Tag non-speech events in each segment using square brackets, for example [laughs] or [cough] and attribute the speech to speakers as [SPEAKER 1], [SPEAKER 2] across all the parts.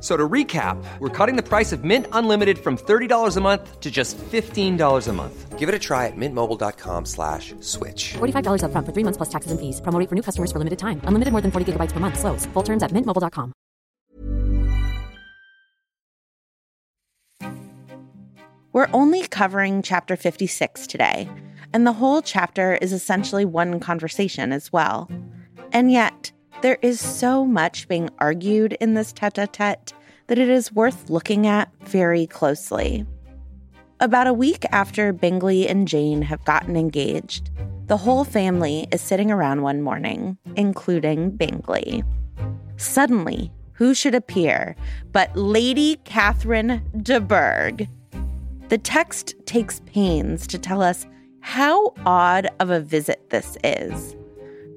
[SPEAKER 1] So to recap, we're cutting the price of Mint Unlimited from $30 a month to just $15 a month. Give it a try at mintmobile.com slash switch.
[SPEAKER 2] $45 upfront for three months plus taxes and fees. Promo rate for new customers for limited time. Unlimited more than 40 gigabytes per month. Slows. Full terms at mintmobile.com.
[SPEAKER 3] We're only covering chapter 56 today, and the whole chapter is essentially one conversation as well. And yet, there is so much being argued in this tete a tete that it is worth looking at very closely. About a week after Bingley and Jane have gotten engaged, the whole family is sitting around one morning, including Bingley. Suddenly, who should appear but Lady Catherine de Bourgh? The text takes pains to tell us how odd of a visit this is.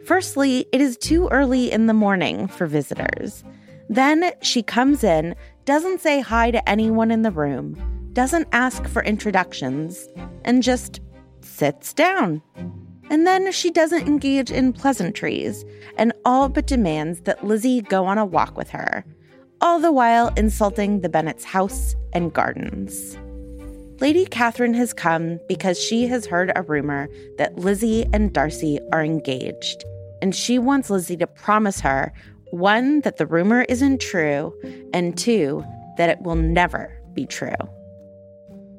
[SPEAKER 3] Firstly, it is too early in the morning for visitors. Then she comes in, doesn't say hi to anyone in the room, doesn't ask for introductions, and just sits down. And then she doesn't engage in pleasantries and all but demands that Lizzie go on a walk with her, all the while insulting the Bennets' house and gardens. Lady Catherine has come because she has heard a rumor that Lizzie and Darcy are engaged and she wants Lizzie to promise her one, that the rumor isn't true, and two, that it will never be true.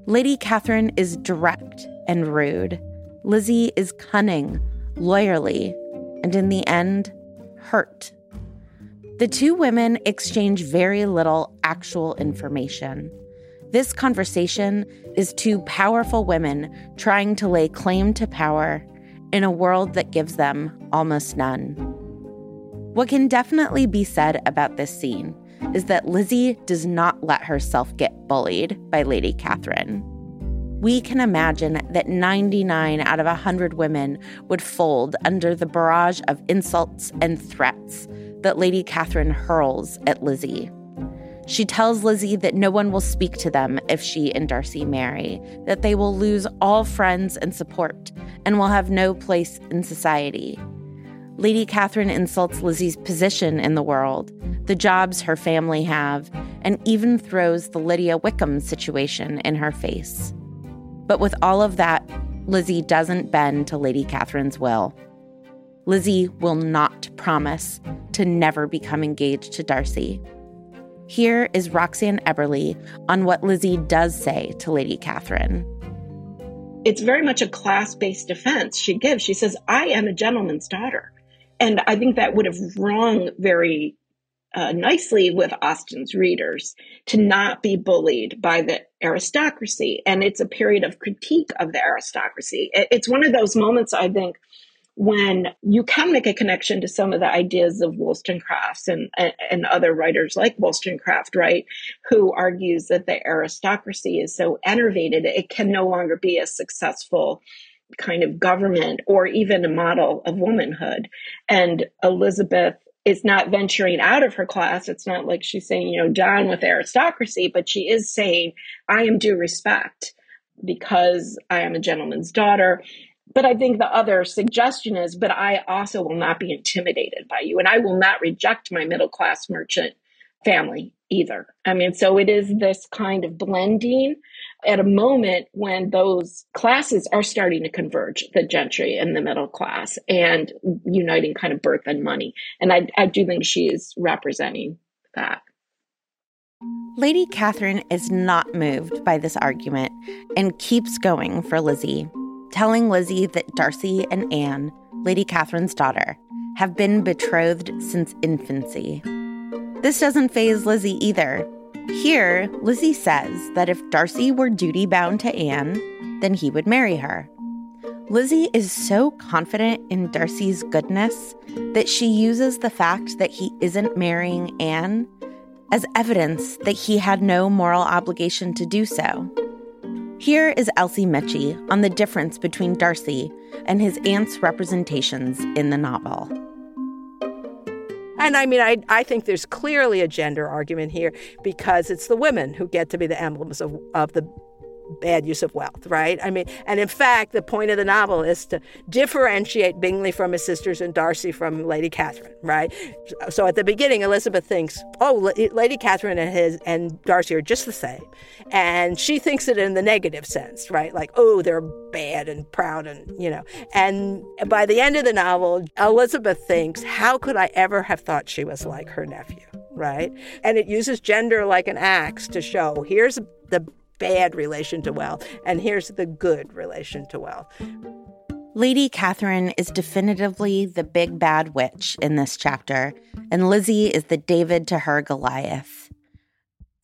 [SPEAKER 3] Lady Catherine is direct and rude. Lizzie is cunning, lawyerly, and in the end, hurt. The two women exchange very little actual information. This conversation is two powerful women trying to lay claim to power in a world that gives them almost none. What can definitely be said about this scene is that Lizzie does not let herself get bullied by Lady Catherine. We can imagine that 99 out of 100 women would fold under the barrage of insults and threats that Lady Catherine hurls at Lizzie. She tells Lizzie that no one will speak to them if she and Darcy marry, that they will lose all friends and support, and will have no place in society. Lady Catherine insults Lizzie's position in the world, the jobs her family have, and even throws the Lydia Wickham situation in her face. But with all of that, Lizzie doesn't bend to Lady Catherine's will. Lizzie will not promise to never become engaged to Darcy. Here is Roxanne Eberle on what Lizzie does say to Lady Catherine.
[SPEAKER 4] It's very much a class based defense she gives. She says, I am a gentleman's daughter. And I think that would have rung very uh, nicely with Austen's readers to not be bullied by the aristocracy. And it's a period of critique of the aristocracy. It's one of those moments, I think, when you can make a connection to some of the ideas of Wollstonecraft and, and other writers like Wollstonecraft, right, who argues that the aristocracy is so enervated, it can no longer be a successful kind of government or even a model of womanhood. And Elizabeth is not venturing out of her class. It's not like she's saying, you know, down with aristocracy, but she is saying, I am due respect because I am a gentleman's daughter but I think the other suggestion is, but I also will not be intimidated by you, and I will not reject my middle class merchant family either. I mean, so it is this kind of blending at a moment when those classes are starting to converge the gentry and the middle class and uniting kind of birth and money. And I, I do think she is representing that.
[SPEAKER 3] Lady Catherine is not moved by this argument and keeps going for Lizzie, telling Lizzie that Darcy and Anne, Lady Catherine's daughter, have been betrothed since infancy. This doesn't faze Lizzie either. Here, Lizzie says that if Darcy were duty bound to Anne, then he would marry her. Lizzie is so confident in Darcy's goodness that she uses the fact that he isn't marrying Anne as evidence that he had no moral obligation to do so. Here is Elsie Michie on the difference between Darcy and his aunt's representations in the novel.
[SPEAKER 5] And I mean, I, I think there's clearly a gender argument here because it's the women who get to be the emblems of, of the bad use of wealth, right? I mean, and in fact, the point of the novel is to differentiate Bingley from his sisters and Darcy from Lady Catherine, right? So at the beginning, Elizabeth thinks, oh, Lady Catherine and his and Darcy are just the same, and she thinks it in the negative sense, right? Like, oh, they're bad and proud, and you know. And by the end of the novel, Elizabeth thinks, how could I ever have thought she was like her nephew? Right? And it uses gender like an axe to show here's the bad relation to wealth, and here's the good relation to wealth.
[SPEAKER 3] Lady Catherine is definitively the big bad witch in this chapter, and Lizzie is the David to her Goliath.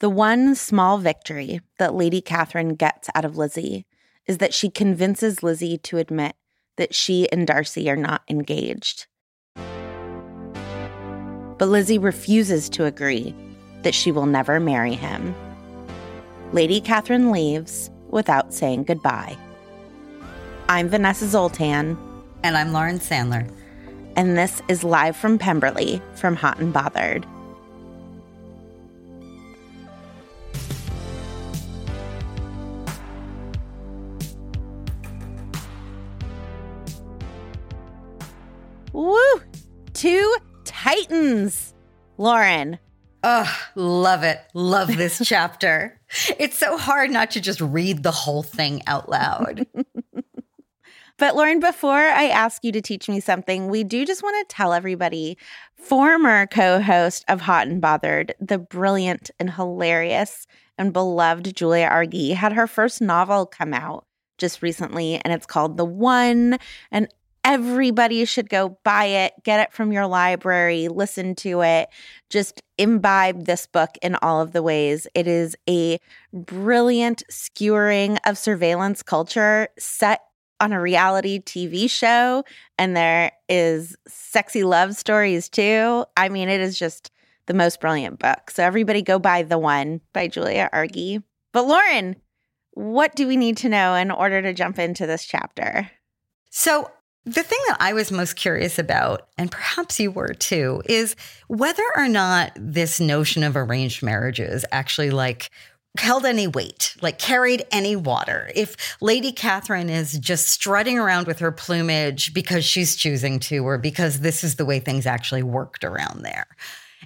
[SPEAKER 3] The one small victory that Lady Catherine gets out of Lizzie is that she convinces Lizzie to admit that she and Darcy are not engaged. But Lizzie refuses to agree that she will never marry him. Lady Catherine leaves without saying goodbye. I'm Vanessa Zoltan.
[SPEAKER 6] And I'm Lauren Sandler.
[SPEAKER 3] And this is live from Pemberley from Hot and Bothered. Woo! Two Titans. Lauren,
[SPEAKER 6] Oh, love it. Love this [laughs] chapter. [laughs] It's so hard not to just read the whole thing out loud. [laughs]
[SPEAKER 3] but Lauren, before I ask you to teach me something, we do just want to tell everybody former co host of Hot and Bothered, the brilliant and hilarious and beloved Julia Argy, had her first novel come out just recently, and it's called The One. And Everybody should go buy it, get it from your library, listen to it, just imbibe this book in all of the ways. It is a brilliant skewering of surveillance culture set on a reality TV show, and there is sexy love stories too. I mean, it is just the most brilliant book. So everybody go buy The One by Julia Argy. But Lauren, what do we need to know in order to jump into this chapter?
[SPEAKER 6] So the thing that I was most curious about, and perhaps you were too, is whether or not this notion of arranged marriages actually like held any weight, like carried any water. If Lady Catherine is just strutting around with her plumage because she's choosing to, or because this is the way things actually worked around there.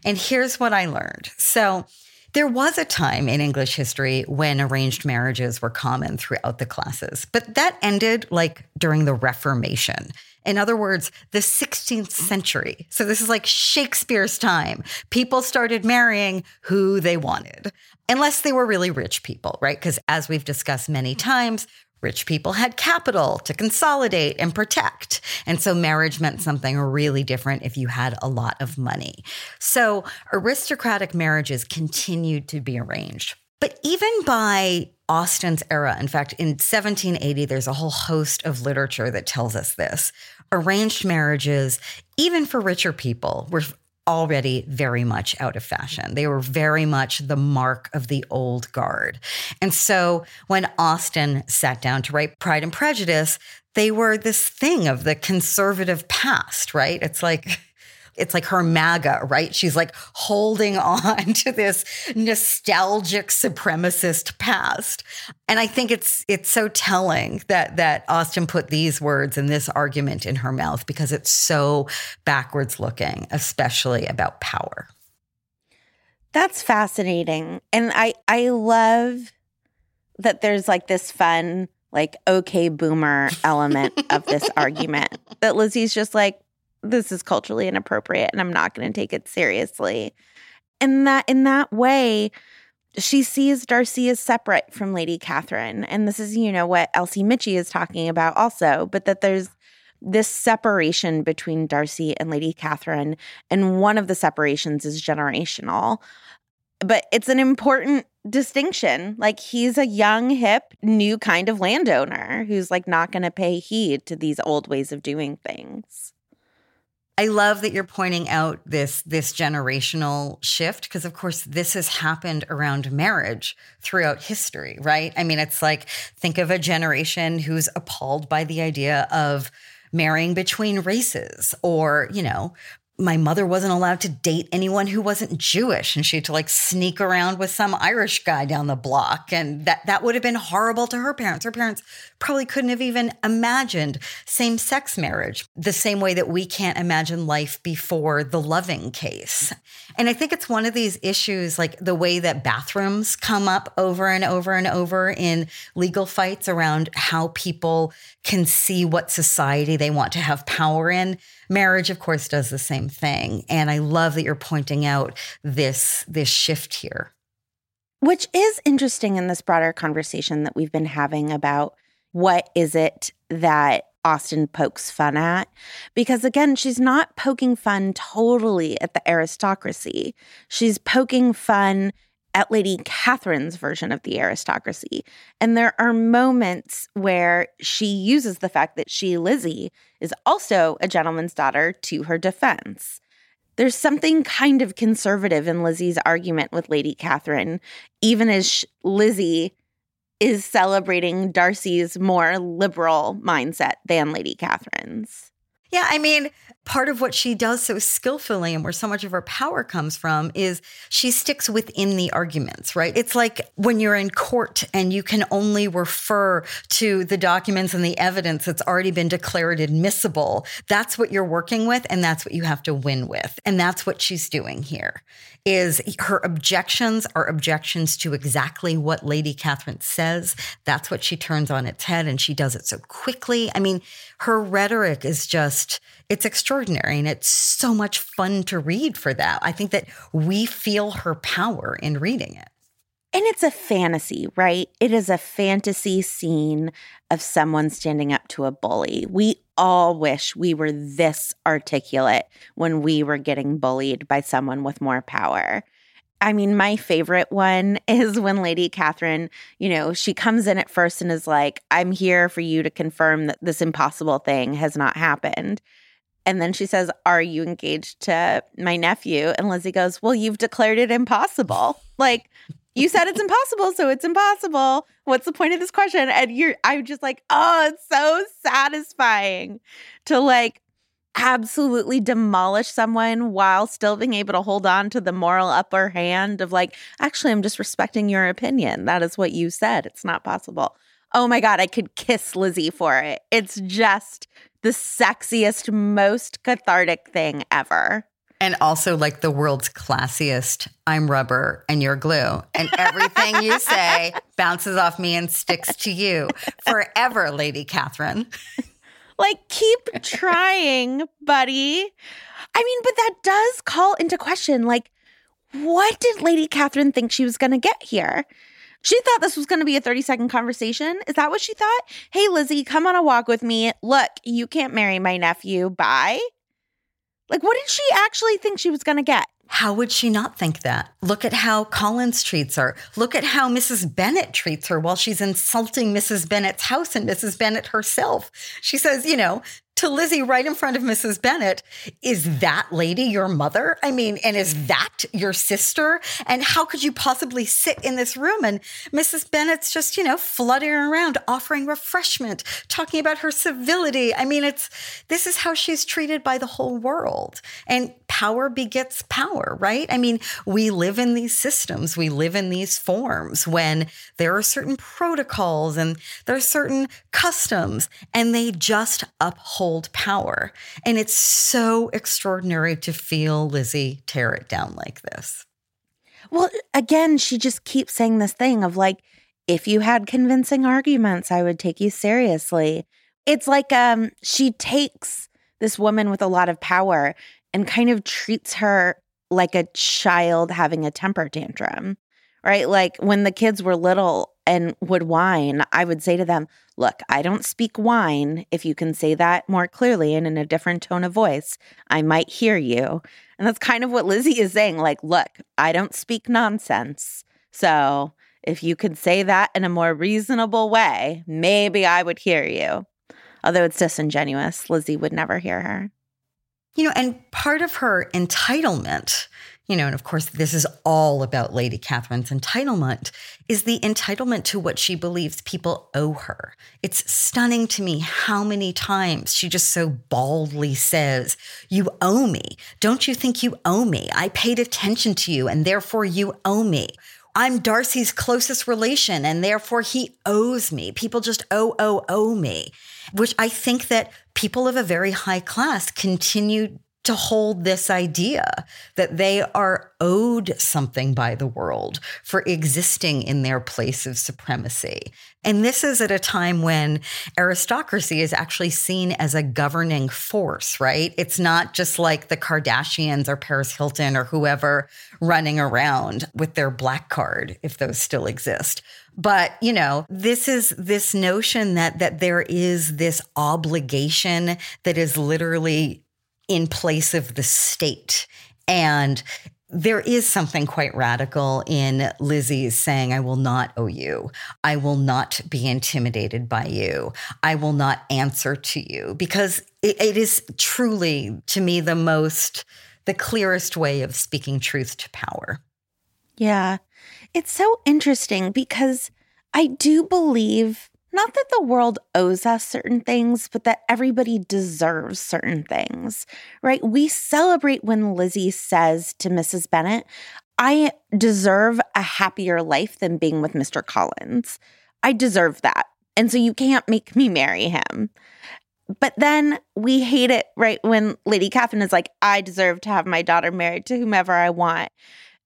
[SPEAKER 6] And here's what I learned. So, there was a time in English history when arranged marriages were common throughout the classes, but that ended like during the Reformation. In other words, the 16th century. So this is like Shakespeare's time. People started marrying who they wanted, unless they were really rich people, right? Because as we've discussed many times, Rich people had capital to consolidate and protect. And so marriage meant something really different if you had a lot of money. So aristocratic marriages continued to be arranged. But even by Austen's era, in fact, in 1780, there's a whole host of literature that tells us this. Arranged marriages, even for richer people, were already very much out of fashion. They were very much the mark of the old guard. And so when Austen sat down to write Pride and Prejudice, they were this thing of the conservative past, right? It's like, it's like her MAGA, right? She's like holding [laughs] on to this nostalgic supremacist past. And I think it's it's so telling that that Austen put these words and this argument in her mouth because it's so backwards looking, especially about power.
[SPEAKER 3] That's fascinating. And I I love that there's like this fun like okay boomer element of this [laughs] argument that Lizzie's just like this is culturally inappropriate and I'm not going to take it seriously. And that in that way, she sees Darcy as separate from Lady Catherine. And this is, you know, what Elsie Michie is talking about also, but that there's this separation between Darcy and Lady Catherine. And one of the separations is generational. But it's an important distinction. Like he's a young, hip, new kind of landowner who's like not going to pay heed to these old ways of doing things.
[SPEAKER 6] I love that you're pointing out this this generational shift because of course this has happened around marriage throughout history, right? I mean, it's like think of a generation who's appalled by the idea of marrying between races or, you know, my mother wasn't allowed to date anyone who wasn't Jewish and she had to like sneak around with some Irish guy down the block and that that would have been horrible to her parents. Her parents probably couldn't have even imagined same-sex marriage the same way that we can't imagine life before the loving case. And I think it's one of these issues like the way that bathrooms come up over and over and over in legal fights around how people can see what society they want to have power in marriage of course does the same thing and i love that you're pointing out this this shift here
[SPEAKER 3] which is interesting in this broader conversation that we've been having about what is it that Austen pokes fun at. Because again, she's not poking fun totally at the aristocracy. She's poking fun at Lady Catherine's version of the aristocracy. And there are moments where she uses the fact that she, Lizzie, is also a gentleman's daughter to her defense. There's something kind of conservative in Lizzie's argument with Lady Catherine, even as Lizzie is celebrating Darcy's more liberal mindset than Lady Catherine's.
[SPEAKER 6] Yeah, I mean, part of what she does so skillfully and where so much of her power comes from is she sticks within the arguments, right? It's like when you're in court and you can only refer to the documents and the evidence that's already been declared admissible. That's what you're working with and that's what you have to win with. And that's what she's doing here is her objections are objections to exactly what Lady Catherine says. That's what she turns on its head and she does it so quickly. I mean, her rhetoric is just, it's extraordinary and it's so much fun to read for that. I think that we feel her power in reading it.
[SPEAKER 3] And it's a fantasy, right? It is a fantasy scene of someone standing up to a bully. We all wish we were this articulate when we were getting bullied by someone with more power. I mean, my favorite one [laughs] is when Lady Catherine, you know, she comes in at first and is like, I'm here for you to confirm that this impossible thing has not happened. And then she says, Are you engaged to my nephew? And Lizzie goes, Well, you've declared it impossible. [laughs] Like, you said it's impossible, so it's impossible. What's the point of this question? And you're, I'm just like, oh, it's so satisfying to like absolutely demolish someone while still being able to hold on to the moral upper hand of like, actually, I'm just respecting your opinion. That is what you said. It's not possible. Oh my God, I could kiss Lizzie for it. It's just the sexiest, most cathartic thing ever
[SPEAKER 6] and also like the world's classiest I'm rubber and you're glue. And everything you say [laughs] bounces off me and sticks to you forever, Lady Catherine. [laughs]
[SPEAKER 3] Like, keep [laughs] trying, buddy. I mean, but that does call into question like, what did Lady Catherine think she was going to get here? She thought this was going to be a 30 second conversation. Is that what she thought? Hey, Lizzie, come on a walk with me. Look, you can't marry my nephew. Bye. Like, what did she actually think she was going to get?
[SPEAKER 6] How would she not think that? Look at how Collins treats her. Look at how Mrs. Bennet treats her while she's insulting Mrs. Bennet's house and Mrs. Bennet herself. She says, you know, to Lizzie right in front of Mrs. Bennet, is that lady your mother? I mean, and is that your sister? And how could you possibly sit in this room? And Mrs. Bennet's just, you know, fluttering around, offering refreshment, talking about her civility. I mean, it's this is how she's treated by the whole world. And power begets power, right? I mean, we live in these systems, we live in these forms when there are certain protocols and there are certain customs, and they just uphold hold power. And it's so extraordinary to feel Lizzie tear it down like this.
[SPEAKER 3] Well, again, she just keeps saying this thing of like, if you had convincing arguments, I would take you seriously. It's like um she takes this woman with a lot of power and kind of treats her like a child having a temper tantrum. right? Like when the kids were little and would whine, I would say to them, Look, I don't speak whine. If you can say that more clearly and in a different tone of voice, I might hear you. And that's kind of what Lizzie is saying. Like, look, I don't speak nonsense. So if you could say that in a more reasonable way, maybe I would hear you. Although it's disingenuous, Lizzie would never hear her.
[SPEAKER 6] You know, and part of her entitlement you know, and of course, this is all about Lady Catherine's entitlement, is the entitlement to what she believes people owe her. It's stunning to me how many times she just so baldly says, You owe me. Don't you think you owe me? I paid attention to you, and therefore you owe me. I'm Darcy's closest relation, and therefore he owes me. People just owe, owe, owe me, which I think that people of a very high class continue to hold this idea that they are owed something by the world for existing in their place of supremacy. And this is at a time when aristocracy is actually seen as a governing force, right? It's not just like the Kardashians or Paris Hilton or whoever running around with their black card, if those still exist. But, you know, this is this notion that that there is this obligation that is literally in place of the state. And there is something quite radical in Lizzie's saying, I will not owe you. I will not be intimidated by you. I will not answer to you because it, it is truly, to me, the most, the clearest way of speaking truth to power.
[SPEAKER 3] Yeah. It's so interesting because I do believe not that the world owes us certain things, but that everybody deserves certain things, right? We celebrate when Lizzie says to Mrs. Bennet, I deserve a happier life than being with Mr. Collins. I deserve that. And so you can't make me marry him. But then we hate it, right? When Lady Catherine is like, I deserve to have my daughter married to whomever I want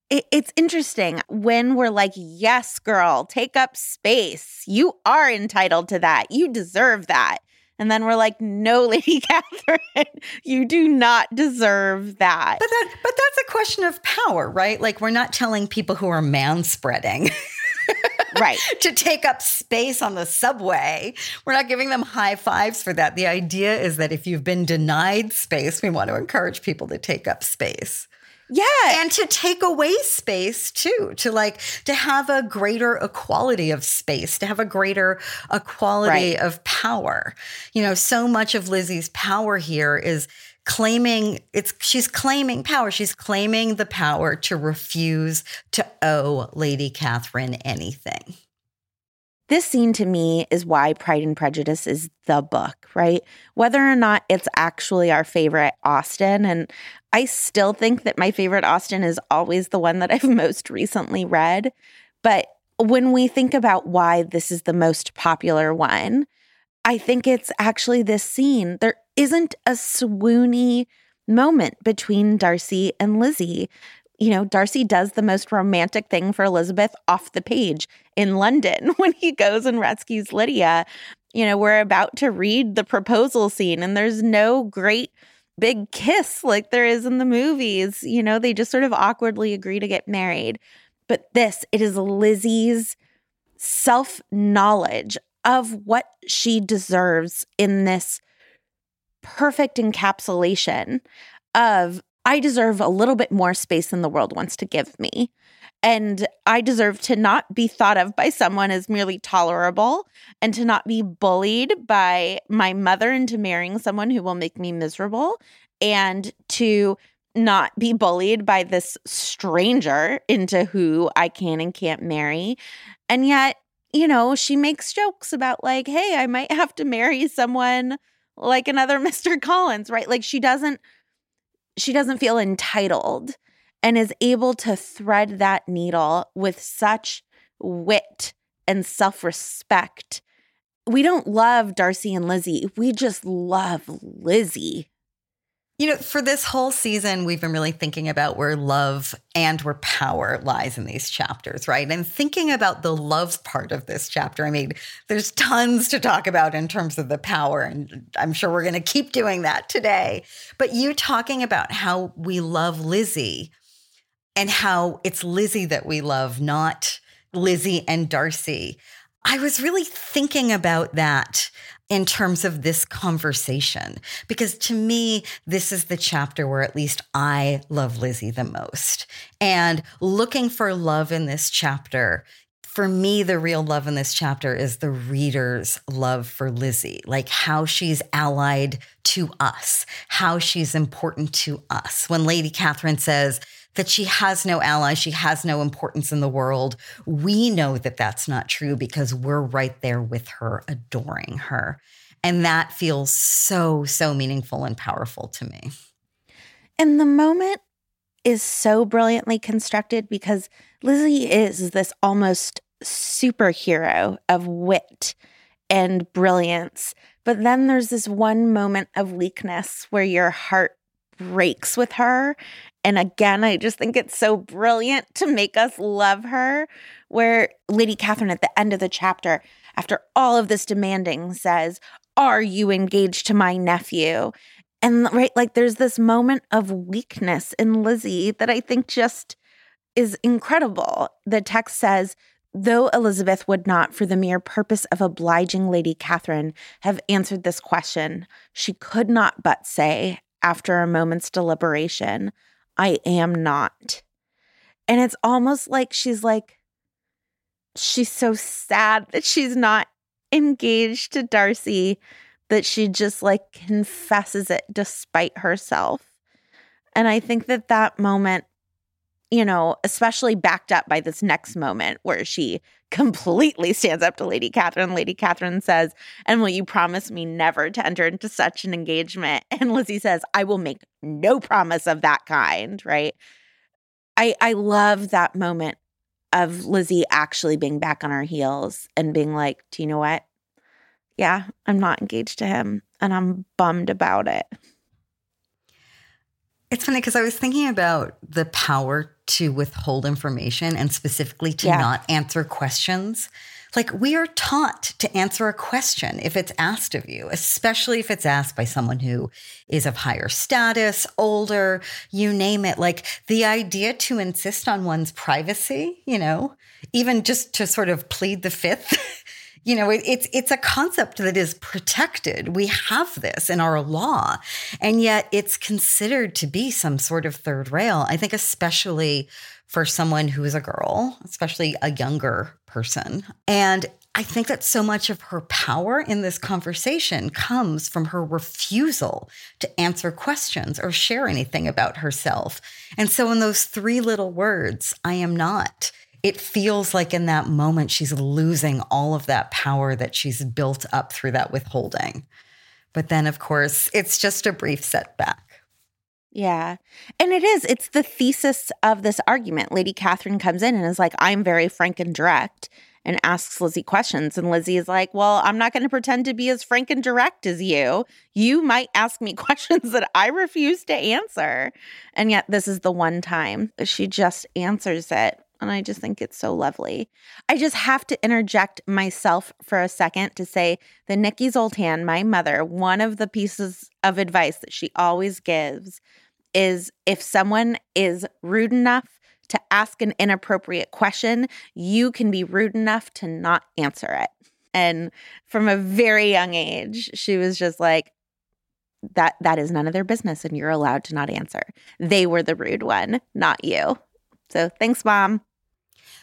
[SPEAKER 3] it, it's interesting when we're like, yes, girl, take up space. You are entitled to that. You deserve that. And then we're like, no, [laughs] Lady Catherine, you do not deserve that.
[SPEAKER 6] But that but that's a question of power, right? Like we're not telling people who are manspreading. [laughs]
[SPEAKER 3] right.
[SPEAKER 6] to take up space on the subway. We're not giving them high fives for that. The idea is that if you've been denied space, we want to encourage people to take up space.
[SPEAKER 3] Yeah.
[SPEAKER 6] And to take away space too, to like to have a greater equality of space, to have a greater equality right. of power. You know, so much of Lizzie's power here is claiming it's she's claiming power. She's claiming the power to refuse to owe Lady Catherine anything.
[SPEAKER 3] This scene to me is why Pride and Prejudice is the book, right? Whether or not it's actually our favorite Austen. And I still think that my favorite Austen is always the one that [laughs] I've most recently read. But when we think about why this is the most popular one, I think it's actually this scene. There isn't a swoony moment between Darcy and Lizzie you know, Darcy does the most romantic thing for Elizabeth off the page in London [laughs] when he goes and rescues Lydia. You know, we're about to read the proposal scene, and there's no great big kiss like there is in the movies. You know, they just sort of awkwardly agree to get married. But this, it is Lizzie's self knowledge of what she deserves in this perfect encapsulation of I deserve a little bit more space than the world wants to give me. And I deserve to not be thought of by someone as merely tolerable and to not be bullied by my mother into marrying someone who will make me miserable and to not be bullied by this stranger into who I can and can't marry. And yet, you know, she makes jokes about, like, hey, I might have to marry someone like another [laughs] Mr. Collins, right? Like, she doesn't she doesn't feel entitled and is able to thread that needle with such wit and self respect. We don't love Darcy and Lizzie. We just love Lizzie.
[SPEAKER 6] You know, for this whole season, we've been really thinking about where love and where power lies in these chapters, right? And thinking about the love part of this chapter. I mean, there's tons to talk about in terms of the power, and I'm sure we're going to keep doing that today. But you talking about how we love Lizzie and how it's Lizzie that we love, not Lizzie and Darcy. I was really thinking about that in terms of this conversation, because to me, this is the chapter where at least I love Lizzie the most. And looking for love in this chapter, for me, the real love in this chapter is the reader's love for Lizzie, like how she's allied to us, how she's important to us. When Lady Catherine says, that she has no ally, she has no importance in the world. We know that that's not true because we're right there with her, adoring her. And that feels so, so meaningful and powerful to me.
[SPEAKER 3] And the moment is so brilliantly constructed because Lizzie is this almost superhero of wit and brilliance. But then there's this one moment of weakness where your heart breaks with her and again, I just think it's so brilliant to make us love her. Where Lady Catherine at the end of the chapter, after all of this demanding, says, Are you engaged to my nephew? And right, like there's this moment of weakness in Lizzie that I think just is incredible. The text says, Though Elizabeth would not, for the mere purpose of obliging Lady Catherine, have answered this question, she could not but say, after a moment's deliberation, I am not. And it's almost like she's like, she's so sad that she's not engaged to Darcy that she just like confesses it despite herself. And I think that that moment, you know, especially backed up by this next moment where she [laughs] completely stands up to Lady Catherine. Lady Catherine says, And will you promise me never to enter into such an engagement? [laughs] And Lizzie says, I will make no promise of that kind, right? I I love that moment of Lizzie actually being back on her heels and being like, Do you know what? Yeah, I'm not engaged to him and I'm bummed about it.
[SPEAKER 6] It's funny because I was thinking about the power to withhold information and specifically to yeah. not answer questions. Like we are taught to answer a question if it's asked of you, especially if it's asked by someone who is of higher status, older, you name it. Like the idea to insist on one's privacy, you know, even just to sort of plead the fifth [laughs] you know it, it's it's a concept that is protected we have this in our law and yet it's considered to be some sort of third rail i think especially for someone who is a girl especially a younger person and I think that so much of her power in this conversation comes from her refusal to answer questions or share anything about herself. And so, in those three little words, I am not, it feels like in that moment she's losing all of that power that she's built up through that withholding. But then, of course, it's just a brief setback.
[SPEAKER 3] Yeah. And it is, it's the thesis of this argument. Lady Catherine comes in and is like, I'm very frank and direct and asks Lizzie questions. And Lizzie is like, Well, I'm not going to pretend to be as frank and direct as you. You might ask me [laughs] questions that I refuse to answer. And yet, this is the one time she just answers it and I just think it's so lovely. I just have to interject myself for a second to say that Nikki Zoltan, my mother, one of the pieces of advice that she always gives is if someone is rude enough to ask an inappropriate question, you can be rude enough to not answer it. And from a very young age, she was just like, that that is none of their business and you're allowed to not answer. They were the rude one, not you. So thanks, mom.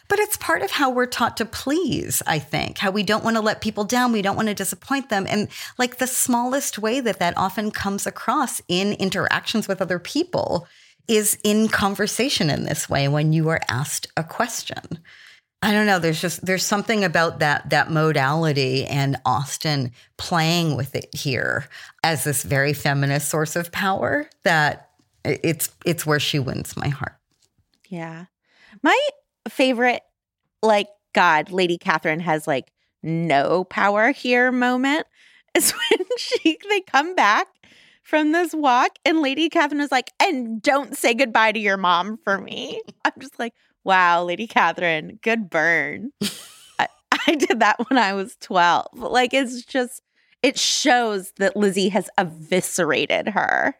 [SPEAKER 6] But it's part of how we're taught to please, I think, how we don't want to let people down. We don't want to disappoint them. And like the smallest way that that often comes across in interactions with other people is in conversation in this way when you are asked a question. I don't know. There's just there's something about that that modality and Austen playing with it here as this very feminist source of power that it's it's where she wins my heart.
[SPEAKER 3] Yeah. My favorite, like, God, Lady Catherine has like no power here moment [laughs] is when she they come back from this walk and Lady Catherine is like, and don't say goodbye to your mom for me. [laughs] I'm just like, wow, Lady Catherine, good burn. [laughs] I, I did that when I was 12. Like, it's just, it shows that Lizzie has eviscerated her.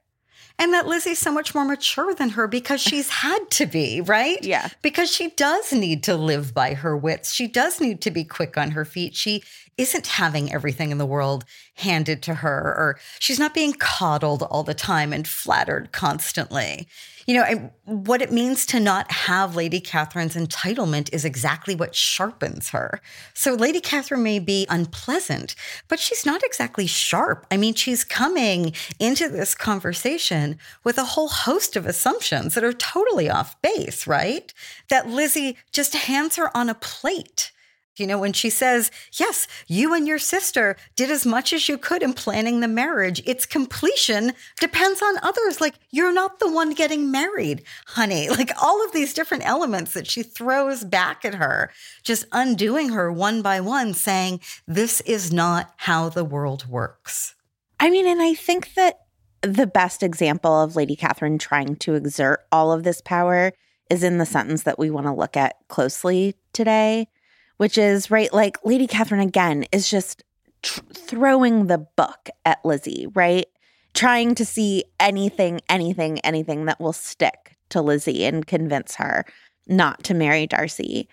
[SPEAKER 6] And that Lizzie's so much more mature than her because [laughs] she's had to be, right?
[SPEAKER 3] Yeah.
[SPEAKER 6] Because she does need to live by her wits. She does need to be quick on her feet. She isn't having everything in the world handed to her, or she's not being coddled all the time and flattered constantly. You know, what it means to not have Lady Catherine's entitlement is exactly what sharpens her. So Lady Catherine may be unpleasant, but she's not exactly sharp. I mean, she's coming into this conversation with a whole host of assumptions that are totally off base, right? That Lizzie just hands her on a plate. You know, when she says, Yes, you and your sister did as much as you could in planning the marriage, its completion depends on others. Like, you're not the one getting married, honey. [laughs] Like, all of these different elements that she throws back at her, just undoing her one by one, saying, This is not how the world works.
[SPEAKER 3] I mean, and I think that the best example of Lady Catherine trying to exert all of this power is in the sentence that we want to look at closely today which is right like Lady Catherine again is just tr- throwing the book at Lizzie, right? Trying to see anything, anything, anything that will stick to Lizzie and convince her not to marry Darcy.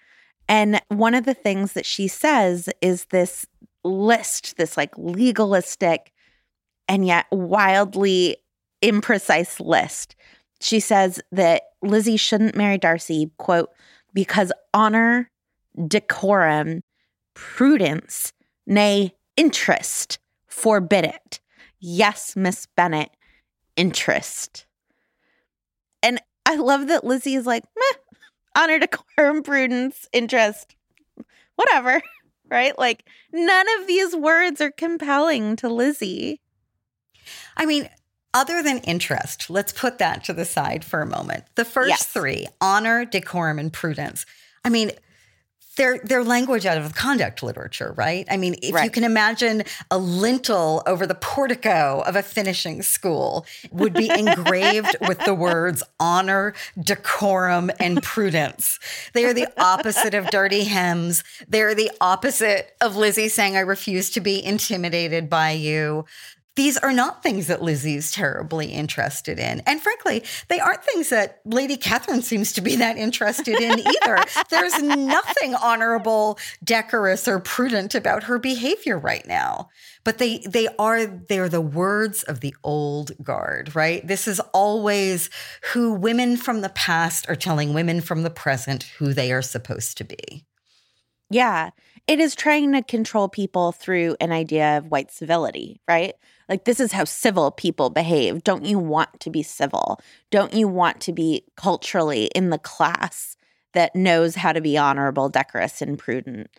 [SPEAKER 3] And one of the things that she says is this list, this like legalistic and yet wildly imprecise list. She says that Lizzie shouldn't marry Darcy, quote, because honor decorum, prudence, nay, interest forbid it. Yes, Miss Bennet, interest. And I love that Lizzie is like, meh, honor, decorum, prudence, interest, whatever, [laughs] right? Like, none of these words are compelling to Lizzie.
[SPEAKER 6] I mean, other than interest, let's put that to the side for a moment. The first yes. three honor, decorum, and prudence. I mean, their their language out of conduct literature, right? I mean, if right. you can imagine a lintel over the portico of a finishing school would be engraved with the words honor, decorum, and prudence. They are the opposite of dirty hems. They're the opposite of Lizzie saying, I refuse to be intimidated by you these are not things that Lizzie's terribly interested in. And frankly, they aren't things that Lady Catherine seems to be that interested in [laughs] either. There's nothing honorable, decorous, or prudent about her behavior right now. But they they are they're the words of the old guard, right? This is always who women from the past are telling women from the present who they are supposed to be.
[SPEAKER 3] Yeah. It is trying to control people through an idea of white civility, right? Like, this is how civil people behave. Don't you want to be civil? Don't you want to be culturally in the class that knows how to be honorable, decorous, and prudent?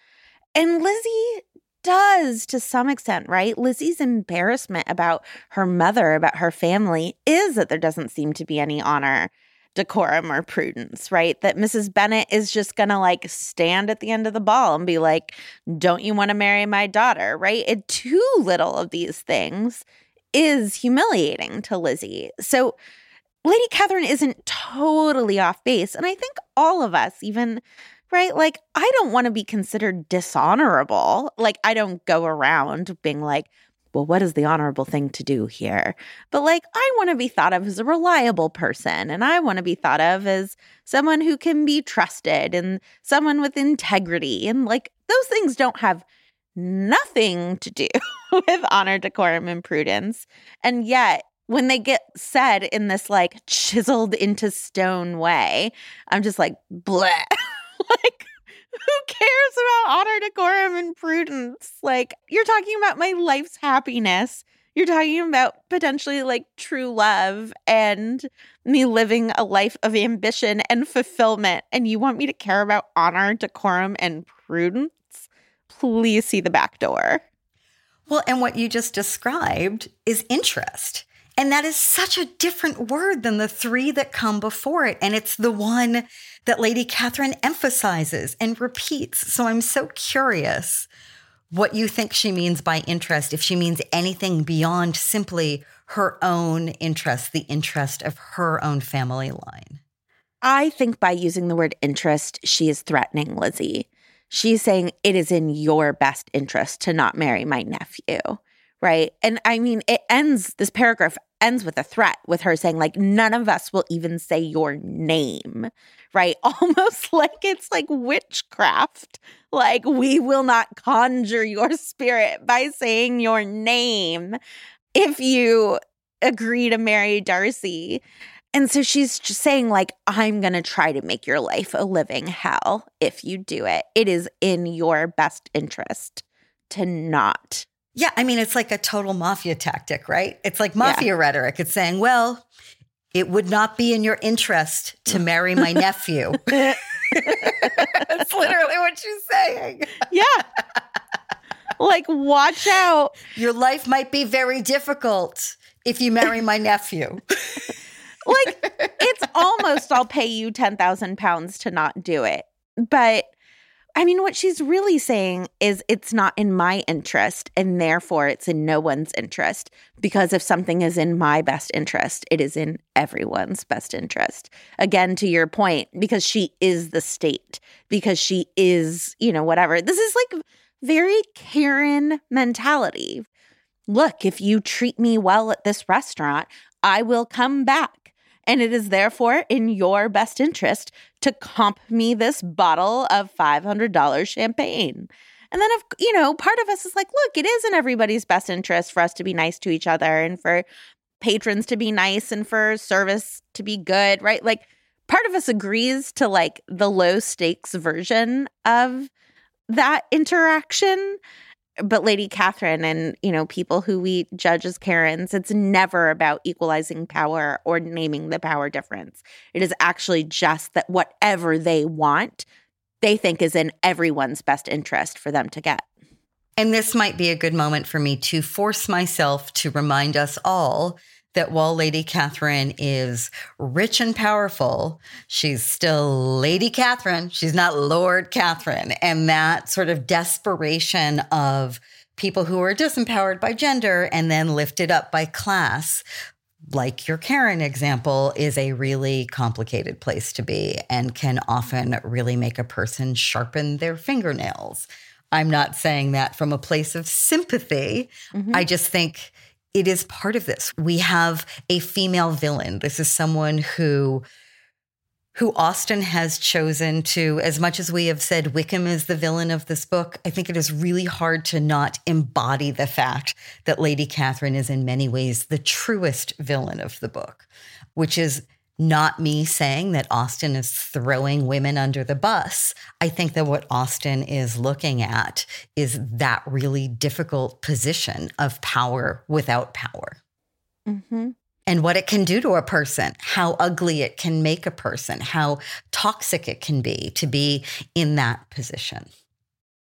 [SPEAKER 3] And Lizzie does to some extent, right? Lizzie's embarrassment about her mother, about her family, is that there doesn't seem to be any honor decorum or prudence, right? That Mrs. Bennet is just going to like stand at the end of the ball and be like, don't you want to marry my daughter, right? And too little of these things is humiliating to Lizzie. So Lady Catherine isn't totally off base. And I think all of us, even right? Like, I don't want to be considered dishonorable. Like, I don't go around being like, well, what is the honorable thing to do here? But like, I want to be thought of as a reliable person and I want to be thought of as someone who can be trusted and someone with integrity. And like, those things don't have nothing to do [laughs] with honor, decorum, and prudence. And yet, when they get said in this like chiseled into stone way, I'm just like, bleh. [laughs] like, who cares about honor, decorum, and prudence? Like, you're talking about my life's happiness. You're talking about potentially like true love and me living a life of ambition and fulfillment. And you want me to care about honor, decorum, and prudence? Please see the back door.
[SPEAKER 6] Well, and what you just described is interest. And that is such a different word than the three that come before it. And it's the one that Lady Catherine emphasizes and repeats. So I'm so curious what you think she means by interest, if she means anything beyond simply her own interest, the interest of her own family line.
[SPEAKER 3] I think by using the word interest, she is threatening Lizzie. She's saying it is in your best interest to not marry my nephew right? And I mean, it ends, this paragraph ends with a threat with her saying like none of us will even say your name right? [laughs] Almost like it's like witchcraft. Like we will not conjure your spirit by saying your name if you agree to marry darcy. And so she's just saying like i'm going to try to make your life a living hell if you do it. It is in your best interest to not
[SPEAKER 6] yeah, I mean, it's like a total mafia tactic, right? It's like mafia yeah. rhetoric. It's saying, well, it would not be in your interest to [laughs] marry my nephew. [laughs] That's literally what she's saying.
[SPEAKER 3] Yeah. like, watch out.
[SPEAKER 6] Your life might be very difficult if you marry my nephew.
[SPEAKER 3] like, it's almost I'll pay you 10,000 pounds to not do it. But I mean, what she's really saying is it's not in my interest, and therefore it's in no one's interest. Because if something is in my best interest, it is in everyone's best interest. Again, to your point, because she is the state, because she is, you know, whatever. This is like very Karen mentality. Look, if you treat me well at this restaurant, I will come back and it is therefore in your best interest to comp me this bottle of $500 champagne. And then, if, you know, part of us is like, look, it is in everybody's best interest for us to be nice to each other and for patrons to be nice and for service to be good, right? Like, part of us agrees to like the low stakes version of that interaction but Lady Catherine and, you know, people who we judge as Karens, it's never about equalizing power or naming the power difference. It is actually just that whatever they want, they think is in everyone's best interest for them to get.
[SPEAKER 6] And this might be a good moment for me to force myself to remind us all that while Lady Catherine is rich and powerful, she's still Lady Catherine. She's not Lord Catherine. And that sort of desperation of people who are disempowered by gender and then lifted up by class, like your Karen example, is a really complicated place to be and can often really make a person sharpen their fingernails. I'm not saying that from a place of sympathy. Mm-hmm. I just think it is part of this. We have a female villain. This is someone who who Austen has chosen to, as much as we have said Wickham is the villain of this book, I think it is really hard to not embody the fact that Lady Catherine is in many ways the truest villain of the book, which is not me saying that Austen is throwing women under the bus. I think that what Austen is looking at is that really difficult position of power without power. Mm-hmm. And what it can do to a person, how ugly it can make a person, how toxic it can be to be in that position.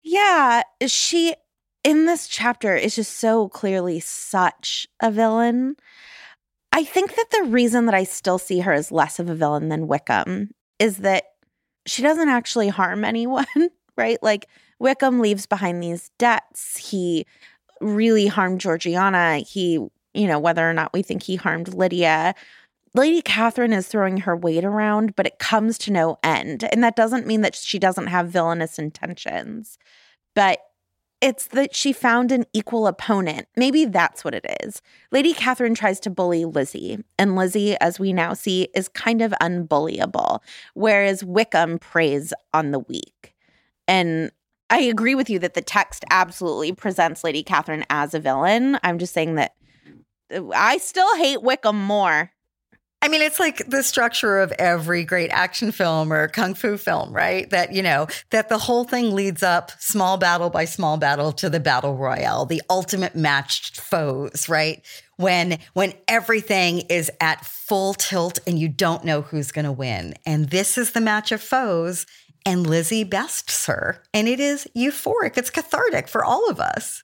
[SPEAKER 3] Yeah, she in this chapter is just so clearly such a villain. I think that the reason that I still see her as less of a villain than Wickham is that she doesn't actually harm [laughs] anyone, right? Like Wickham leaves behind these debts. He really harmed Georgiana. He, you know, whether or not we think he harmed Lydia. Lady Catherine is throwing her weight around, but it comes to no end. And that doesn't mean that she doesn't have villainous intentions. But it's that she found an equal opponent. Maybe that's what it is. Lady Catherine tries to bully Lizzie, and Lizzie, as we now see, is kind of unbullyable, whereas Wickham preys on the weak. And I agree with you that the text absolutely presents Lady Catherine as a villain. I'm just saying that uh, I still hate Wickham more.
[SPEAKER 6] I mean, it's like the structure of every great action film or kung fu film, right? That, you know, that the whole thing leads up small battle by small battle to the battle royale, the ultimate matched foes, right? When when everything is at full tilt and you don't know who's going to win. And this is the match of foes and Lizzie bests her. And it is euphoric. It's cathartic for all of us.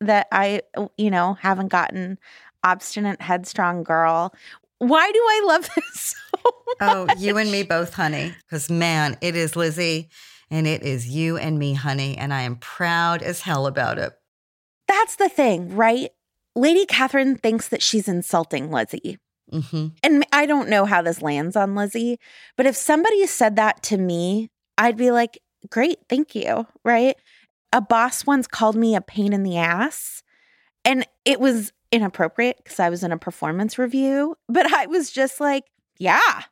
[SPEAKER 3] that I, you know, haven't gotten obstinate, headstrong girl. Why do I love [laughs] this so
[SPEAKER 6] Oh, you and me both, honey. Because man, it is Lizzie and it is you and me, honey. And I am proud as hell about it.
[SPEAKER 3] That's the thing, right? Lady Catherine thinks that she's insulting Lizzie.
[SPEAKER 6] hmm
[SPEAKER 3] And I don't know how this lands on Lizzie, but if somebody said that to me, I'd be like, great, thank you. Right. A boss once called me a pain in the ass, and it was inappropriate because I was in a performance review, but I was just like, yeah,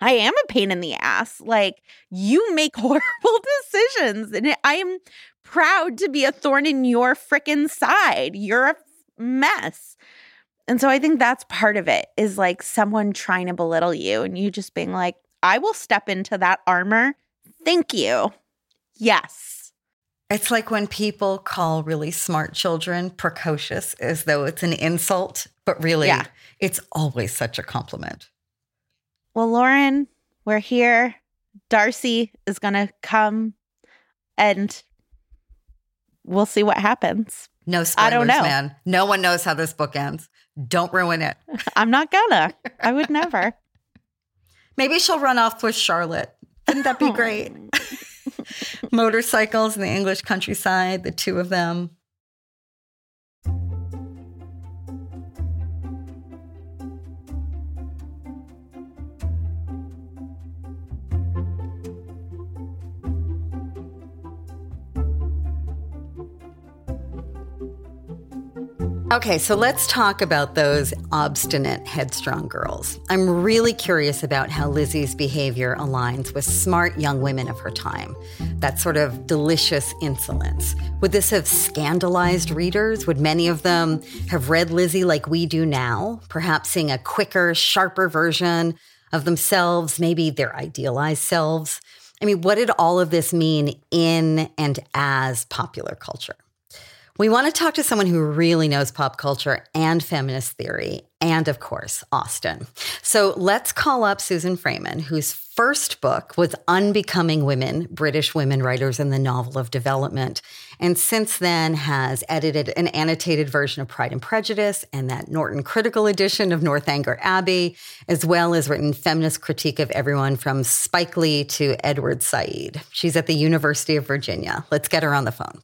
[SPEAKER 3] I am a pain in the ass. Like, you make [laughs] horrible decisions, and I am proud to be a thorn in your frickin' side. You're a mess. And so I think that's part of it is like someone trying to belittle you and you just being like, I will step into that armor. Thank you. Yes.
[SPEAKER 6] It's like when people call really smart children precocious as though it's an insult, but really,
[SPEAKER 3] Yeah.
[SPEAKER 6] it's always such a compliment.
[SPEAKER 3] Well, Lauren, we're here. Darcy is going to come and we'll see what happens.
[SPEAKER 6] No spoilers,
[SPEAKER 3] I don't know.
[SPEAKER 6] man. No one knows how this book ends. Don't ruin it. [laughs]
[SPEAKER 3] I'm not gonna. I would never.
[SPEAKER 6] Maybe she'll run off with Charlotte. Wouldn't that be great? Motorcycles in the English countryside, the two of them. Okay, so let's talk about those obstinate, headstrong girls. I'm really curious about how Lizzie's behavior aligns with smart young women of her time. That sort of delicious insolence. Would this have scandalized readers? Would many of them have read Lizzie like we do now, perhaps seeing a quicker, sharper version of themselves, maybe their idealized selves? I mean, what did all of this mean in and as popular culture? We want to talk to someone who really knows pop culture and feminist theory, and of course, Austen. So let's call up Susan Fraiman, whose first book was Unbecoming Women British Women Writers in the Novel of Development, and since then has edited an annotated version of Pride and Prejudice and that Norton critical edition of Northanger Abbey, as well as written feminist critique of everyone from Spike Lee to Edward Said. She's at the University of Virginia. Let's get her on the phone.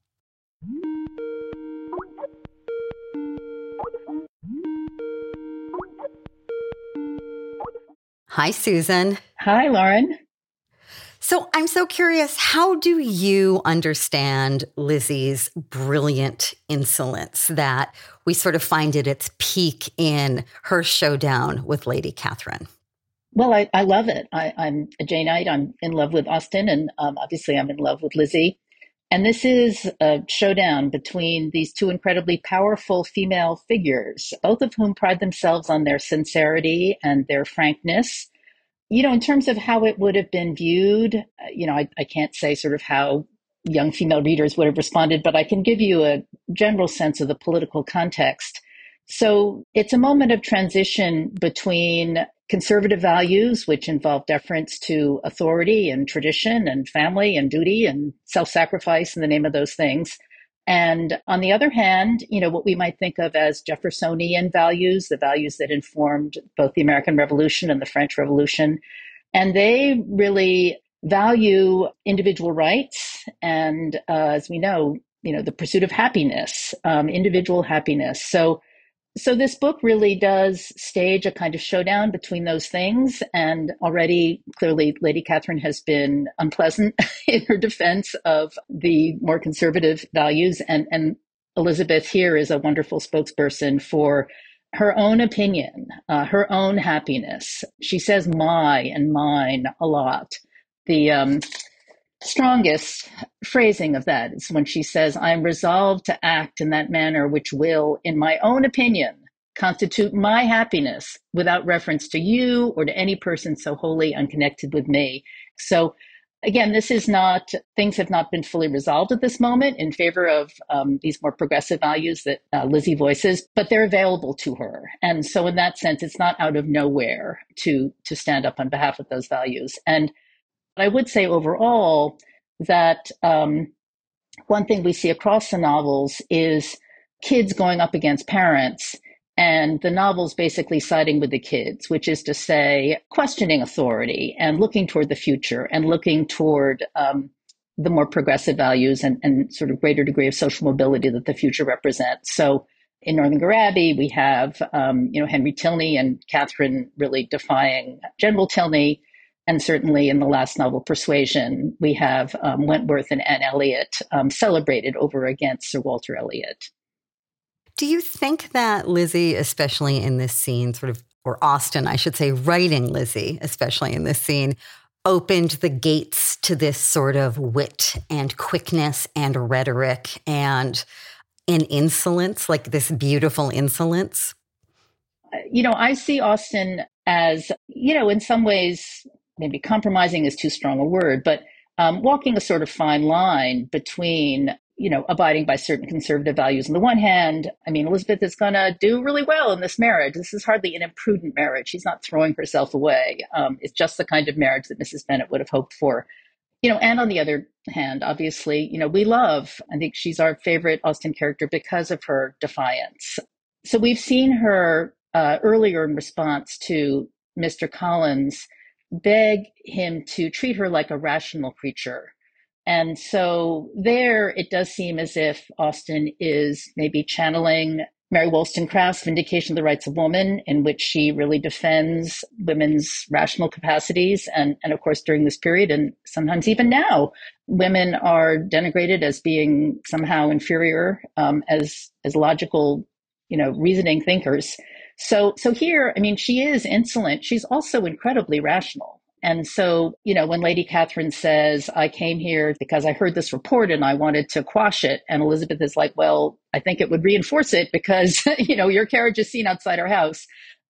[SPEAKER 6] Hi, Susan.
[SPEAKER 7] Hi, Lauren.
[SPEAKER 6] So I'm so curious, how do you understand Lizzie's brilliant insolence that we sort of find at its peak in her showdown with Lady Catherine?
[SPEAKER 7] Well, I, I love it. I, I'm a Janeite. I'm in love with Austen, and um, obviously, I'm in love with Lizzie. And this is a showdown between these two incredibly powerful female figures, both of whom pride themselves on their sincerity and their frankness. You know, in terms of how it would have been viewed, uh, you know, I, I can't say sort of how young female readers would have responded, but I can give you a general sense of the political context. So it's a moment of transition between conservative values, which involve deference to authority and tradition and family and duty and self sacrifice in the name of those things. And on the other hand, you know, what we might think of as Jeffersonian values, the values that informed both the American Revolution and the French Revolution. And they really value individual rights and, uh, as we know, you know, the pursuit of happiness, um, individual happiness. So so this book really does stage a kind of showdown between those things. And already, clearly, Lady Catherine has been unpleasant [laughs] in her defense of the more conservative values. And, and Elizabeth here is a wonderful spokesperson for her own opinion, uh, her own happiness. She says my and mine a lot. The um, strongest phrasing of that is when she says, I am resolved to act in that manner which will, in my own opinion, constitute my happiness without reference to you or to any person so wholly unconnected with me. So again, this is not, things have not been fully resolved at this moment in favor of um, these more progressive values that uh, Lizzie voices, but they're available to her. And so, in that sense, it's not out of nowhere to, to stand up on behalf of those values. And I would say overall that um, one thing we see across the novels is kids going up against parents and the novel's basically siding with the kids, which is to say, questioning authority and looking toward the future and looking toward um, the more progressive values and, and sort of greater degree of social mobility that the future represents. So in Northanger Abbey, we have, um, you know, Henry Tilney and Catherine really defying General Tilney. And certainly in the last novel, Persuasion, we have um, Wentworth and Anne Elliot um, celebrated over against Sir Walter Elliot.
[SPEAKER 6] Do you think that Lizzie, especially in this scene, sort of, or Austen, I should say, writing Lizzie, especially in this scene, opened the gates to this sort of wit and quickness and rhetoric and an insolence, like this beautiful insolence?
[SPEAKER 7] You know, I see Austen as, you know, in some ways, maybe compromising is too strong a word, but um, walking a sort of fine line between you know, abiding by certain conservative values on the one hand. I mean, Elizabeth is going to do really well in this marriage. This is hardly an imprudent marriage. She's not throwing herself away. Um, it's just the kind of marriage that Mrs. Bennet would have hoped for. You know, and on the other hand, obviously, you know, we love, I think she's our favorite Austen character because of her defiance. So we've seen her uh, earlier in response to Mr. Collins beg him to treat her like a rational creature and so there, it does seem as if Austen is maybe channeling Mary Wollstonecraft's Vindication of the Rights of Woman, in which she really defends women's rational capacities. And, and of course, during this period, and sometimes even now, women are denigrated as being somehow inferior um, as, as logical, you know, reasoning thinkers. So, so here, I mean, she is insolent. She's also incredibly rational. And so, you know, when Lady Catherine says, I came here because I heard this report and I wanted to quash it, and Elizabeth is like, well, I think it would reinforce it because, [laughs] you know, your carriage is seen outside our house.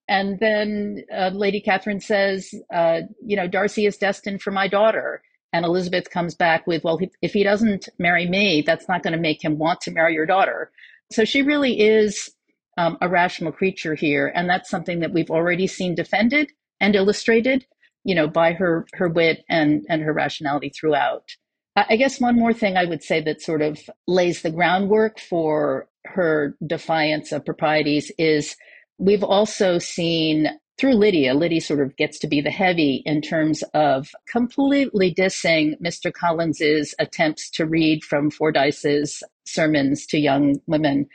[SPEAKER 7] And then uh, Lady Catherine says, uh, you know, Darcy is destined for my daughter. And Elizabeth comes back with, well, if he doesn't marry me, that's not going to make him want to marry your daughter. So she really is um, a rational creature here. And that's something that we've already seen defended and illustrated you know, by her her wit and and her rationality throughout. I guess one more thing I would say that sort of lays the groundwork for her defiance of proprieties is we've also seen through Lydia, Lydia sort of gets to be the heavy in terms of completely dissing Mr. Collins's attempts to read from Fordyce's sermons to young women.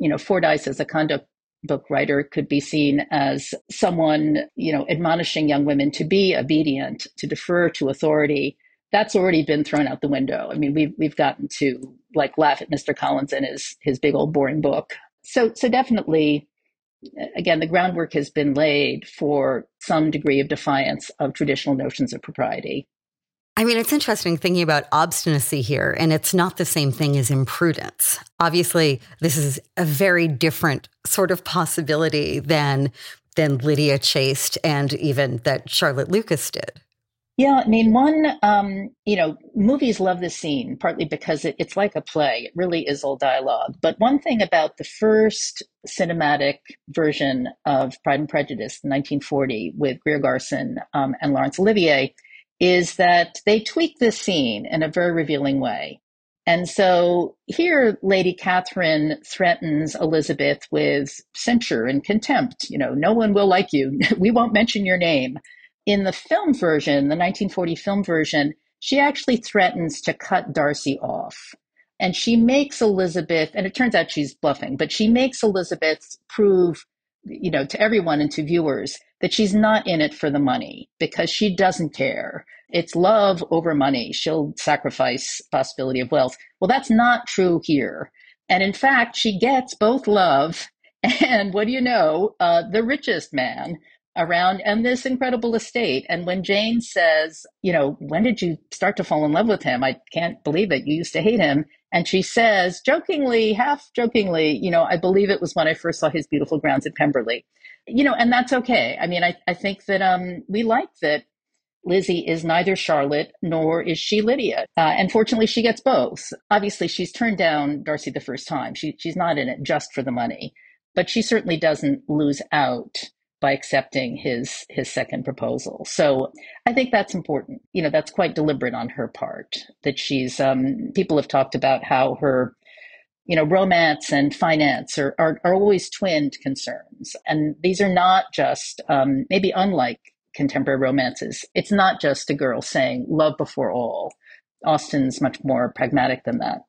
[SPEAKER 7] You know, Fordyce as a conduct book writer could be seen as someone, you know, admonishing young women to be obedient, to defer to authority. That's already been thrown out the window. I mean, we've we've gotten to like laugh at Mr. Collins and his his big old boring book. So so definitely uh, again the groundwork has been laid for some degree of defiance of traditional notions of propriety.
[SPEAKER 6] I mean, it's interesting thinking about obstinacy here, and it's not the same thing as imprudence. Obviously, this is a very different sort of possibility than than Lydia chased and even that Charlotte Lucas did.
[SPEAKER 7] Yeah, I mean, one, um, you know, movies love this scene partly because it, it's like a play. It really is all dialogue. But one thing about the first cinematic version of Pride and Prejudice, 1940, with Greer Garson um, and Laurence Olivier, is that they tweak this scene in a very revealing way. And so here, Lady Catherine threatens Elizabeth with censure and contempt. You know, no one will like you. [laughs] we won't mention your name. In the film version, the 1940 film version, she actually threatens to cut Darcy off. And she makes Elizabeth, and it turns out she's bluffing, but she makes Elizabeth prove, you know, to everyone and to viewers that she's not in it for the money because she doesn't care. It's love over money. She'll sacrifice possibility of wealth. Well, that's not true here. And in fact, she gets both love [laughs] and what do you know, uh, the richest man around and this incredible estate. And when Jane says, you know, when did you start to fall in love with him? I can't believe it. You used to hate him. And she says, jokingly, half jokingly, you know, I believe it was when I first saw his beautiful grounds at Pemberley you know, and that's okay. I mean, I, I think that um, we like that Lizzie is neither Charlotte nor is she Lydia. Uh, and fortunately, she gets both. Obviously, she's turned down Darcy the first time. She, she's not in it just for the money, but she certainly doesn't lose out by accepting his his second proposal. So I think that's important. You know, that's quite deliberate on her part. That she's um, people have talked about how her you know, romance and finance are, are, are always twinned concerns. And these are not just, um, maybe unlike contemporary romances, it's not just a girl saying love before all. Austen's much more pragmatic than that.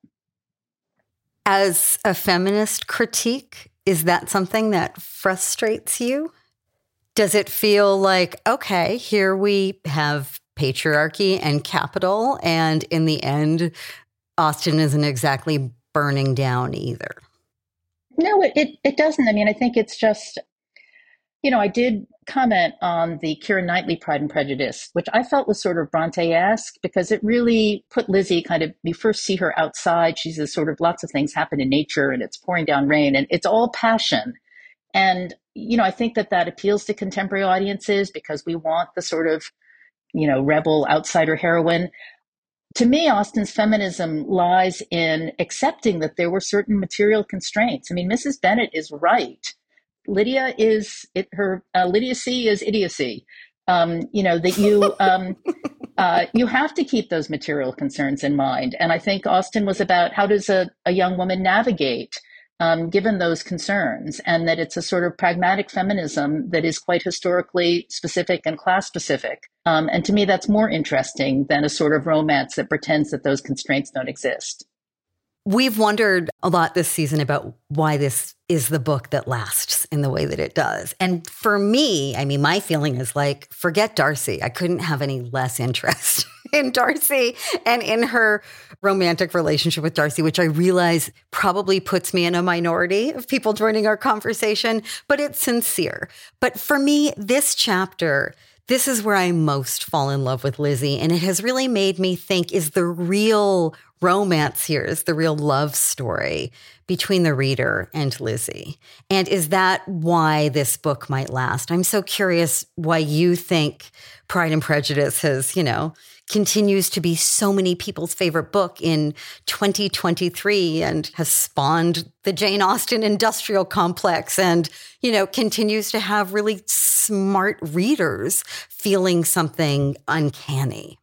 [SPEAKER 6] As a feminist critique, is that something that frustrates you? Does it feel like, okay, here we have patriarchy and capital, and in the end, Austen isn't exactly burning down either.
[SPEAKER 7] No, it, it, it doesn't. I mean, I think it's just, you know, I did comment on the Keira Knightley Pride and Prejudice, which I felt was sort of Bronte esque because it really put Lizzie kind of, you first see her outside. She's a sort of lots of things happen in nature and it's pouring down rain and it's all passion. And, you know, I think that that appeals to contemporary audiences because we want the sort of, you know, rebel outsider heroine to me, Austen's feminism lies in accepting that there were certain material constraints. I mean, Mrs. Bennet is right. Lydia is it, her uh, is idiocy. Um, you know that you [laughs] um, uh, you have to keep those material concerns in mind. And I think Austen was about how does a, a young woman navigate um, given those concerns, and that it's a sort of pragmatic feminism that is quite historically specific and class specific. Um, and to me, that's more interesting than a sort of romance that pretends that those constraints don't exist.
[SPEAKER 6] We've wondered a lot this season about why this is the book that lasts in the way that it does. And for me, I mean, my feeling is like, forget Darcy. I couldn't have any less interest [laughs] [laughs] in Darcy and in her romantic relationship with Darcy, which I realize probably puts me in a minority of people joining our conversation, but it's sincere. But for me, this chapter, this is where I most fall in love with Lizzie. And it has really made me think is the real romance here is the real love story between the reader and Lizzie? And is that why this book might last? I'm so curious why you think Pride and Prejudice has, you know, continues to be so many people's favorite book in 2023 and has spawned the Jane Austen industrial complex and, you know, continues to have really smart readers feeling something uncanny.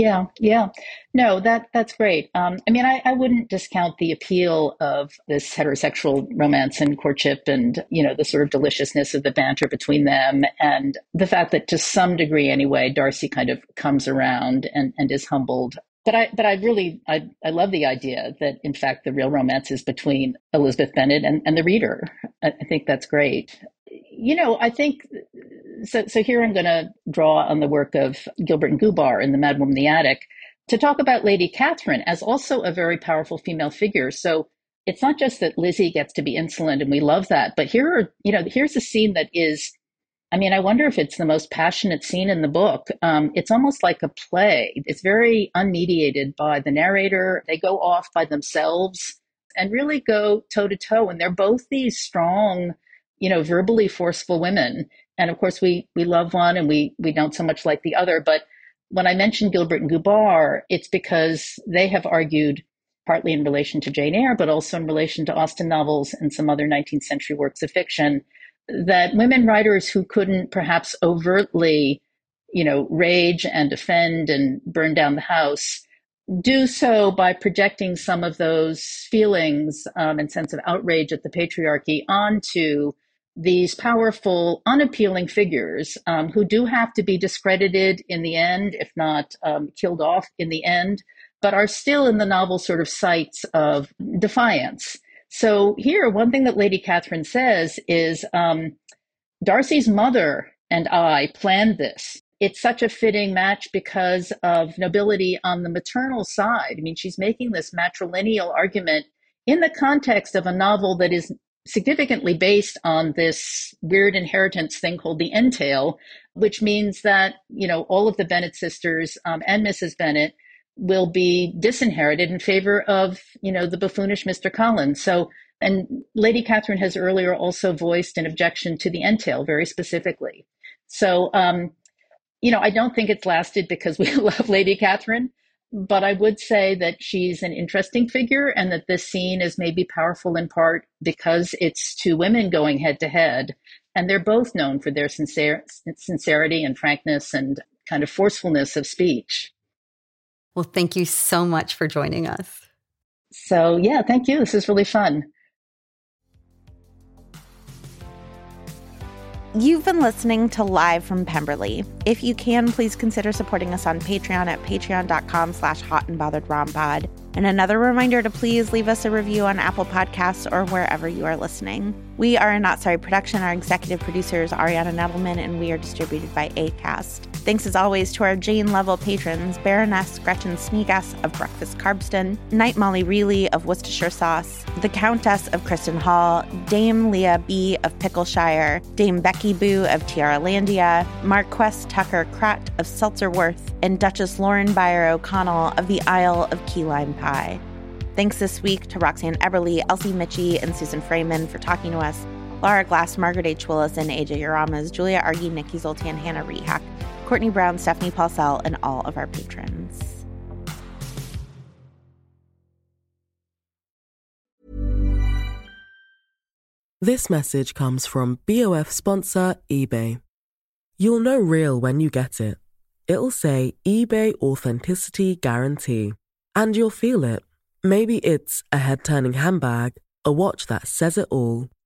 [SPEAKER 7] Yeah, yeah. No, that that's great. Um, I mean, I, I wouldn't discount the appeal of this heterosexual romance and courtship, and you know, the sort of deliciousness of the banter between them, and the fact that to some degree, anyway, Darcy kind of comes around and and is humbled. But I, but I really, I, I love the idea that in fact the real romance is between Elizabeth Bennet and, and the reader. I, I think that's great. You know, I think so, so here I'm going to draw on the work of Gilbert and Gubar in The Madwoman in the Attic to talk about Lady Catherine as also a very powerful female figure. So it's not just that Lizzie gets to be insolent and we love that, but here are, you know, here's a scene that is, I mean, I wonder if it's the most passionate scene in the book. Um, it's almost like a play. It's very unmediated by the narrator. They go off by themselves and really go toe to toe. And they're both these strong, you know, verbally forceful women and of course we we love one and we we don't so much like the other but when i mentioned gilbert and gubar it's because they have argued partly in relation to jane eyre but also in relation to austen novels and some other 19th century works of fiction that women writers who couldn't perhaps overtly you know rage and defend and burn down the house do so by projecting some of those feelings um, and sense of outrage at the patriarchy onto these powerful, unappealing figures um, who do have to be discredited in the end, if not um, killed off in the end, but are still in the novel sort of sites of defiance. So here, one thing that Lady Catherine says is um, Darcy's mother and I planned this. It's such a fitting match because of nobility on the maternal side. I mean, she's making this matrilineal argument in the context of a novel that is significantly based on this weird inheritance thing called the entail, which means that, you know, all of the Bennet sisters um, and Mrs. Bennet will be disinherited in favor of, you know, the buffoonish Mr. Collins. So, and Lady Catherine has earlier also voiced an objection to the entail very specifically. So, um, you know, I don't think it's lasted because we [laughs] love Lady Catherine, but I would say that she's an interesting figure and that this scene is maybe powerful in part because it's two women going head to head. And they're both known for their sincere, sincerity and frankness and kind of forcefulness of speech.
[SPEAKER 6] Well, thank you so much for joining us.
[SPEAKER 7] So, yeah, thank you. This is really fun.
[SPEAKER 3] You've been listening to Live from Pemberley. If you can, please consider supporting us on Patreon at patreon.com slash hot and bothered rompod. And another reminder to please leave us a review on Apple Podcasts or wherever you are listening. We are a Not Sorry production. Our executive producer is Ariana Nettleman and we are distributed by ACAST. Thanks as always to our Jane level patrons Baroness Gretchen Sneegas of Breakfast Carbston, Knight Molly Reilly of Worcestershire Sauce, the Countess of Kristen Hall, Dame Leah B. of Pickleshire, Dame Becky Boo of Tiara Landia, Marquess Tucker Kratt of Seltzerworth, and Duchess Lauren Byer O'Connell of the Isle of Key Lime Pie. Thanks this week to Roxanne Eberly, Elsie Mitchie, and Susan Fraiman for talking to us. Laura Glass, Margaret H. Willis, and AJ Uramas, Julia Argy, Nikki Zoltan, Hannah Rehack, Courtney Brown, Stephanie Paulsell, and all of our patrons.
[SPEAKER 8] This message comes from BOF sponsor eBay. You'll know real when you get it. It'll say eBay Authenticity Guarantee. And you'll feel it. Maybe it's a head turning handbag, a watch that says it all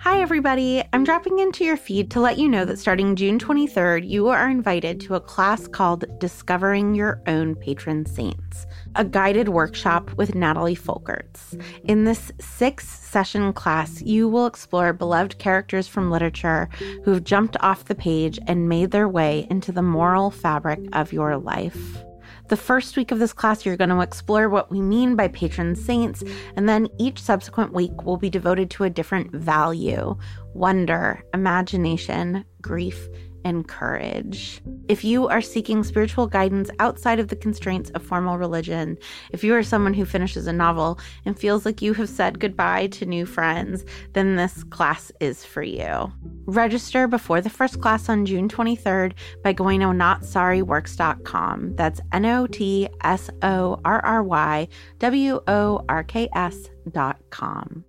[SPEAKER 3] Hi, everybody. I'm dropping into your feed to let you know that starting June 23rd, you are invited to a class called Discovering Your Own Patron Saints, a guided workshop with Natalie Folkerts. In this six session class, you will explore beloved characters from literature who've jumped off the page and made their way into the moral fabric of your life. The first week of this class, you're going to explore what we mean by patron saints, and then each subsequent week will be devoted to a different value wonder, imagination, grief, and courage. If you are seeking spiritual guidance outside of the constraints of formal religion, if you are someone who finishes a novel and feels like you have said goodbye to new friends, then this class is for you. Register before the first class on June 23rd by going to notsorryworks.com. That's N O T S O R R Y W O R K S.com.